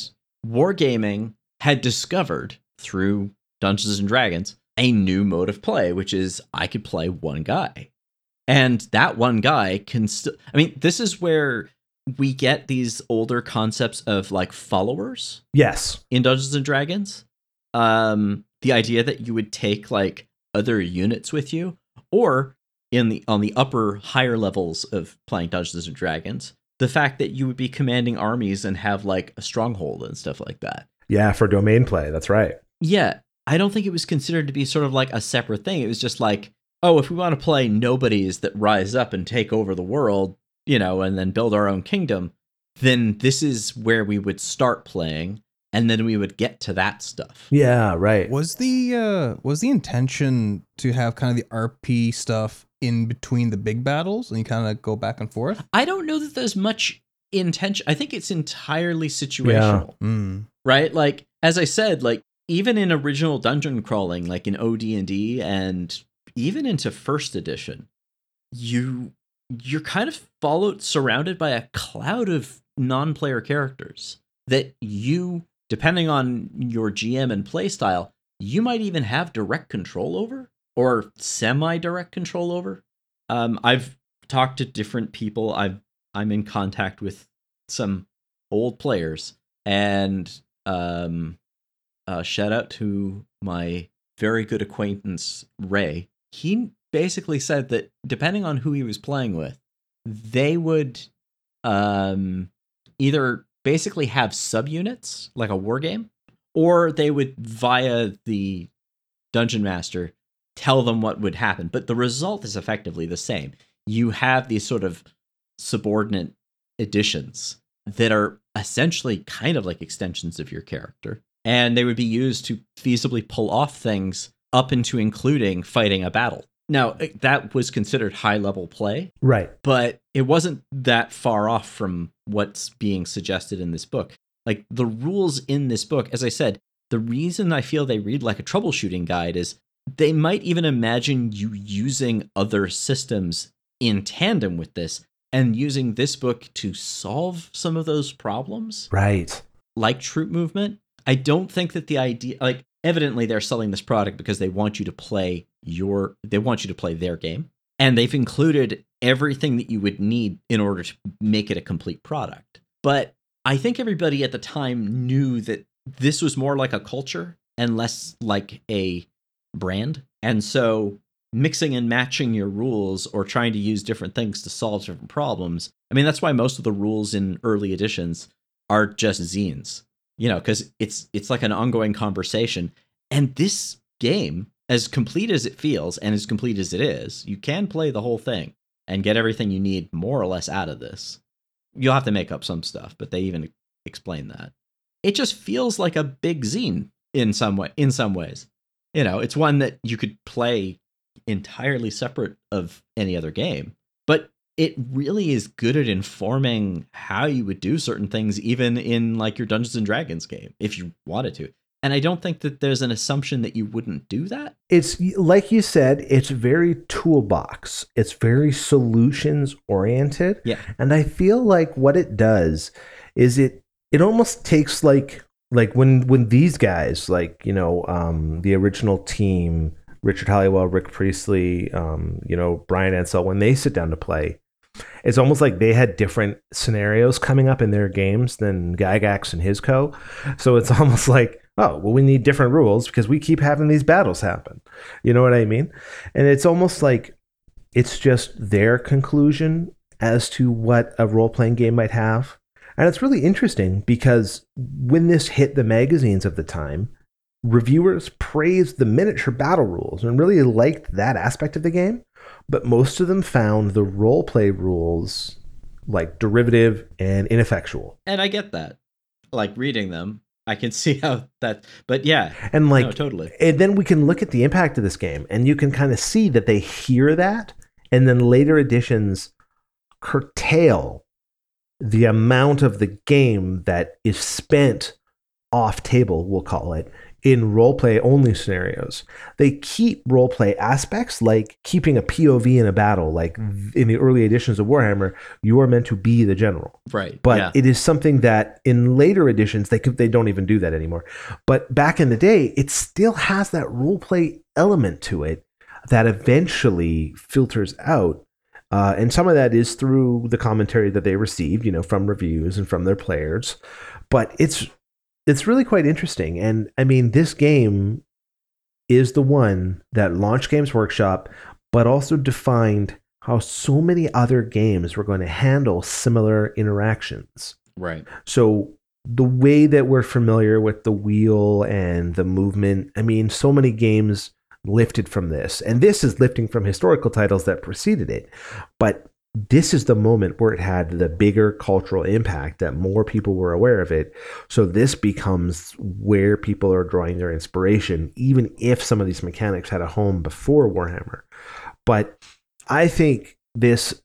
Wargaming had discovered through Dungeons and Dragons a new mode of play, which is I could play one guy. And that one guy can still, I mean, this is where we get these older concepts of like followers Yes. in Dungeons and Dragons. Um, the idea that you would take like other units with you, or in the on the upper higher levels of playing Dungeons and Dragons, the fact that you would be commanding armies and have like a stronghold and stuff like that. Yeah, for domain play. That's right. Yeah, I don't think it was considered to be sort of like a separate thing. It was just like, oh, if we want to play nobodies that rise up and take over the world, you know, and then build our own kingdom, then this is where we would start playing and then we would get to that stuff. Yeah, right. Was the uh was the intention to have kind of the RP stuff in between the big battles and you kind of go back and forth? I don't know that there's much intention. I think it's entirely situational, Mm. right? Like as I said, like even in original dungeon crawling, like in OD&D and even into first edition, you you're kind of followed surrounded by a cloud of non-player characters that you depending on your GM and playstyle, you might even have direct control over or semi-direct control over. Um, I've talked to different people. I've I'm in contact with some old players, and um, uh, shout out to my very good acquaintance Ray. He basically said that depending on who he was playing with, they would um, either basically have subunits like a war game, or they would via the dungeon master tell them what would happen. But the result is effectively the same. You have these sort of subordinate additions that are essentially kind of like extensions of your character. And they would be used to feasibly pull off things up into including fighting a battle. Now, eh, that was considered high level play, Right. but it wasn't that far off from what's being suggested in this book. Like the rules in this book, as I said, the reason I feel they read like a troubleshooting guide is they might even imagine you using other systems in tandem with this and using this book to solve some of those problems, Right. like troop movement. I don't think that the idea, like, evidently they're selling this product because they want you to play your, they want you to play their game. And they've included everything that you would need in order to make it a complete product. But I think everybody at the time knew that this was more like a culture and less like a brand. And so mixing and matching your rules or trying to use different things to solve different problems. I mean, that's why most of the rules in early editions are just zines. You know, cuz it's it's like an ongoing conversation. And this game, as complete as it feels and as complete as it is, you can play the whole thing and get everything you need more or less out of this. You'll have to make up some stuff, but they even explain that. It just feels like a big zine in some way in some ways. You know, it's one that you could play entirely separate of any other game. But it really is good at informing how you would do certain things even in like your Dungeons and Dragons game if you wanted to. And I don't think that there's an assumption that you wouldn't do that. It's like you said, it's very toolbox. It's very solutions oriented. Yeah. And I feel like what it does is it it almost takes like like when when these guys like you know um the original team Richard Halliwell, Rick Priestley, um, you know, Bryan Ansell, when they sit down to play, it's almost like they had different scenarios coming up in their games than Gygax and his co. So it's almost like, oh, well, we need different rules because we keep having these battles happen. You know what I mean? And it's almost like it's just their conclusion as to what a role playing game might have. And it's really interesting because when this hit the magazines of the time, reviewers praised the miniature battle rules and really liked that aspect of the game, but most of them found the role play rules like derivative and ineffectual. And I get that. Like reading them, I can see how that but yeah. And like no, totally. and then we can look at the impact of this game and you can kind of see that they hear that and then later editions curtail the amount of the game that is spent off table we'll call it in roleplay only scenarios they keep roleplay aspects like keeping a pov in a battle like mm-hmm. in the early editions of warhammer you are meant to be the general Right. but yeah. it is something that in later editions they could, they don't even do that anymore. But back in the day, it still has that role play element to it that eventually filters out. Uh, and some of that is through the commentary that they received, you know, from reviews and from their players. But it's it's really quite interesting. And I mean, this game is the one that launched Games Workshop, but also defined how so many other games were going to handle similar interactions. Right. So the way that we're familiar with the wheel and the movement, I mean, so many games lifted from this. And this is lifting from historical titles that preceded it. But this is the moment where it had the bigger cultural impact that more people were aware of it. So this becomes where people are drawing their inspiration, even if some of these mechanics had a home before Warhammer. But I think this,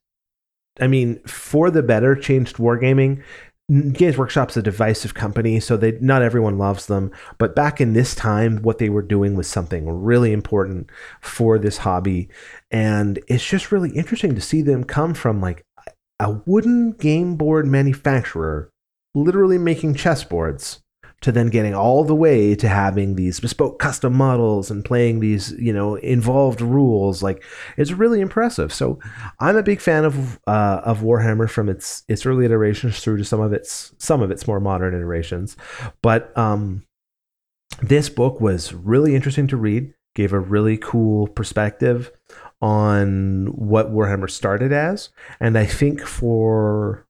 I mean, for the better, changed wargaming. Games Workshop's a divisive company, so they not everyone loves them. But back in this time, what they were doing was something really important for this hobby, and it's just really interesting to see them come from like a wooden game board manufacturer, literally making chessboards, to then getting all the way to having these bespoke custom models and playing these you know involved rules. Like it's really impressive. So i'm a big fan of uh, of warhammer from its its early iterations through to some of its some of its more modern iterations. But um this book was really interesting to read gave a really cool perspective on what warhammer started as. And i think for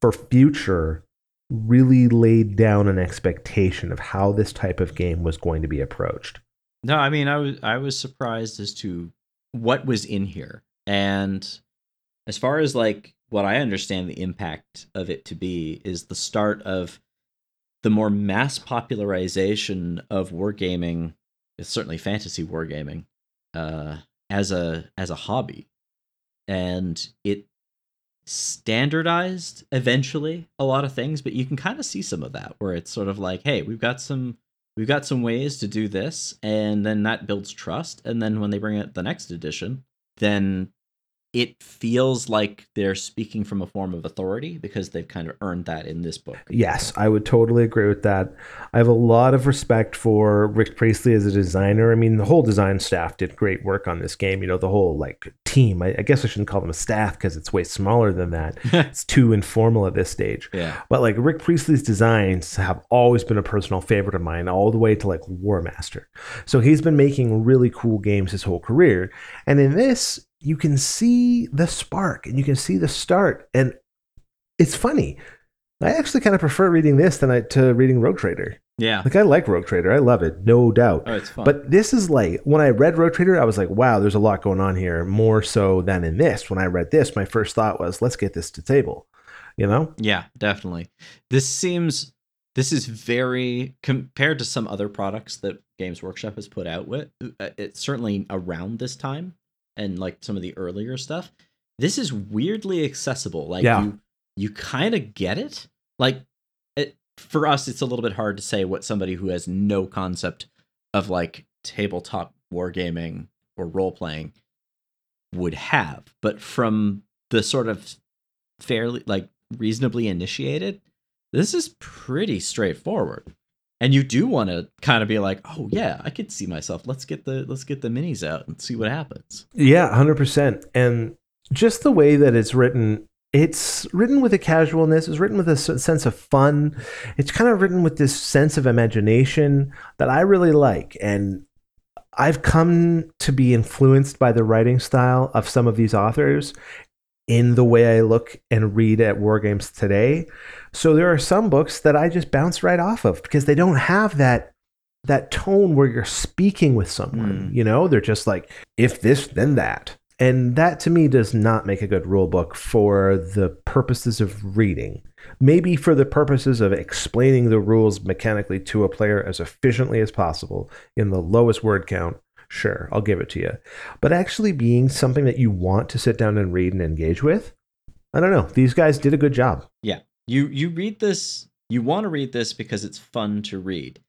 for future really laid down an expectation of how this type of game was going to be approached. No, I mean I was I was surprised as to what was in here. And as far as like what I understand the impact of it to be is the start of the more mass popularization of wargaming, certainly fantasy wargaming, uh, as a as a hobby. And it standardized eventually a lot of things but you can kind of see some of that where it's sort of like hey we've got some we've got some ways to do this and then that builds trust and then when they bring it the next edition then it feels like they're speaking from a form of authority because they've kind of earned that in this book. Yes, I would totally agree with that. I have a lot of respect for Rick Priestley as a designer. I mean, the whole design staff did great work on this game. You know, the whole like team. I, I guess I shouldn't call them a staff because it's way smaller than that. it's too informal at this stage. Yeah. But like Rick Priestley's designs have always been a personal favorite of mine, all the way to like Warmaster. So he's been making really cool games his whole career. And in this, you can see the spark and you can see the start. And it's funny. I actually kind of prefer reading this than I to reading Rogue Trader. Yeah. Like I like Rogue Trader. I love it, no doubt. Oh, it's fun. But this is like when I read Rogue Trader, I was like, wow, there's a lot going on here, more so than in this. When I read this, my first thought was, let's get this to table. You know? Yeah, definitely. This seems this is very compared to some other products that Games Workshop has put out with. uh, It's certainly around this time and like some of the earlier stuff. This is weirdly accessible. Like Yeah. you you kind of get it. Like it for us it's a little bit hard to say what somebody who has no concept of like tabletop wargaming or role playing would have. But from the sort of fairly like reasonably initiated, this is pretty straightforward. And you do want to kind of be like, "Oh yeah, I could see myself. Let's get the let's get the minis out and see what happens." Yeah, hundred percent. And just the way that it's written, it's written with a casualness. It's written with a sense of fun. It's kind of written with this sense of imagination that I really like. And I've come to be influenced by the writing style of some of these authors in the way I look and read at war games today. So there are some books that I just bounce right off of because they don't have that that tone where you're speaking with someone. Mm. You know, they're just like if this then that. And that to me does not make a good rule book for the purposes of reading. Maybe for the purposes of explaining the rules mechanically to a player as efficiently as possible in the lowest word count. Sure, I'll give it to you. But actually being something that you want to sit down and read and engage with, I don't know. These guys did a good job. Yeah. You you read this, you want to read this because it's fun to read.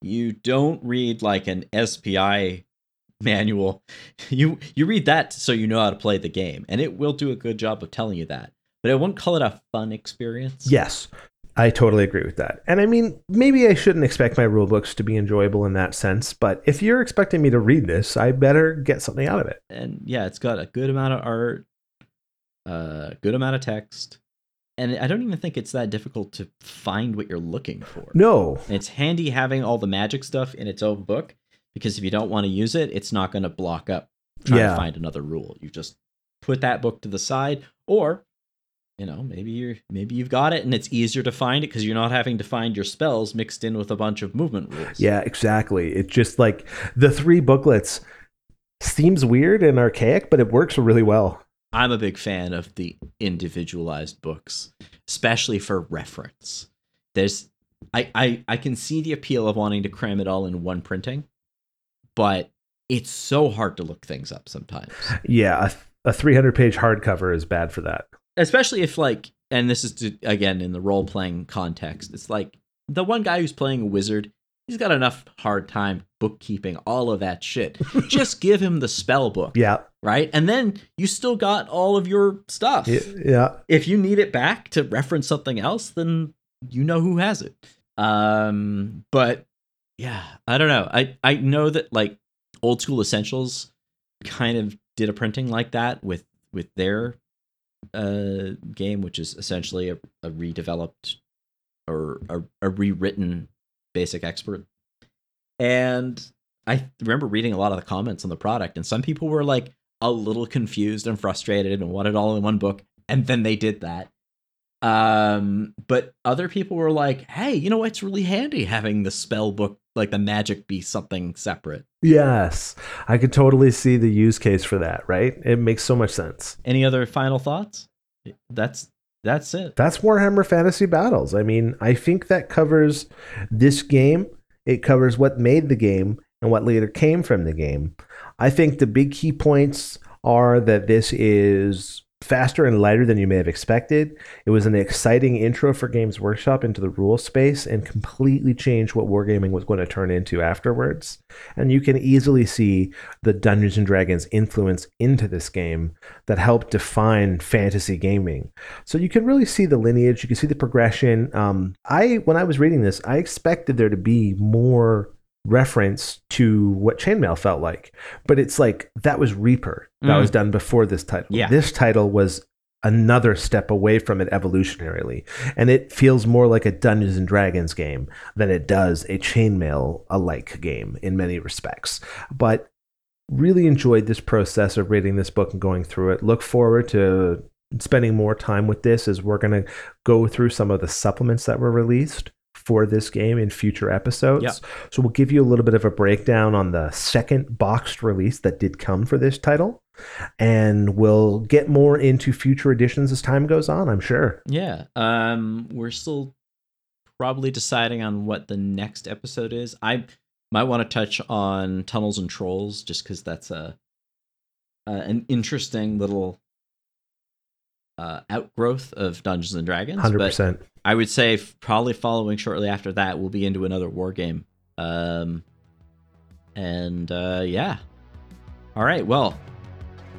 You don't read like an SPI manual. You you read that so you know how to play the game, and it will do a good job of telling you that. But I wouldn't call it a fun experience. Yes, I totally agree with that. And I mean, maybe I shouldn't expect my rule books to be enjoyable in that sense, but if you're expecting me to read this, I better get something out of it. and yeah, it's got a good amount of art, a good amount of text, and I don't even think it's that difficult to find what you're looking for. No, And it's handy having all the magic stuff in its own book because if you don't want to use it, it's not going to block up trying Yeah. to find another rule. You just put that book to the side, or you know maybe you're maybe you've got it and it's easier to find it because you're not having to find your spells mixed in with a bunch of movement rules. Yeah, exactly. It's just like the three booklets seems weird and archaic, but it works really well. I'm a big fan of the individualized books, especially for reference. There's I, I I can see the appeal of wanting to cram it all in one printing, but it's so hard to look things up sometimes. Yeah, a, a 300 page hardcover is bad for that. Especially if like and this is to, again in the role playing context. It's like the one guy who's playing a wizard, he's got enough hard time bookkeeping all of that shit. Just give him the spell book. Yeah, Right? And then you still got all of your stuff. yeah. if you need it back to reference something else, then you know who has it. Um, but yeah, I don't know. I I know that like old school essentials kind of did a printing like that with with their uh game, which is essentially a, a redeveloped or a, a rewritten basic expert. And I remember reading a lot of the comments on the product, and some people were like a little confused and frustrated and wanted all in one book, and then they did that. Um, but other people were like, "Hey, you know what? It's really handy having the spell book, like the magic, be something separate." Yes, I could totally see the use case for that, right? It makes so much sense. Any other final thoughts? That's that's it. That's Warhammer Fantasy Battles. I mean, I think that covers this game. It covers what made the game and what later came from the game. I think the big key points are that this is faster and lighter than you may have expected. It was an exciting intro for Games Workshop into the rule space and completely changed what wargaming was going to turn into afterwards. And you can easily see the Dungeons and Dragons influence into this game that helped define fantasy gaming. So you can really see the lineage. You can see the progression. Um, I when I was reading this, I expected there to be more reference to what chainmail felt like, but it's like that was Reaper that Mm. was done before this title. Yeah. This title was another step away from it evolutionarily, and it feels more like a Dungeons and Dragons game than it does a chainmail alike game in many respects. But really enjoyed this process of reading this book and going through it. Look forward to spending more time with this as we're going to go through some of the supplements that were released for this game in future episodes. So we'll give you a little bit of a breakdown on the second boxed release that did come for this title. And we'll get more into future editions as time goes on, I'm sure. Yeah. Um, we're still probably deciding on what the next episode is. I might want to touch on tunnels and trolls just because that's a uh, an interesting little uh, outgrowth of Dungeons and Dragons. 100%. I would say probably following shortly after that, we'll be into another war game. Um, and uh, yeah. All right. Well,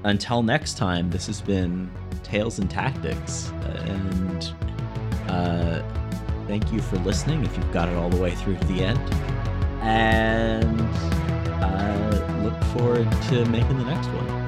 until next time, this has been Tales and Tactics. And uh, thank you for listening if you've got it all the way through to the end. And uh, look forward to making the next one.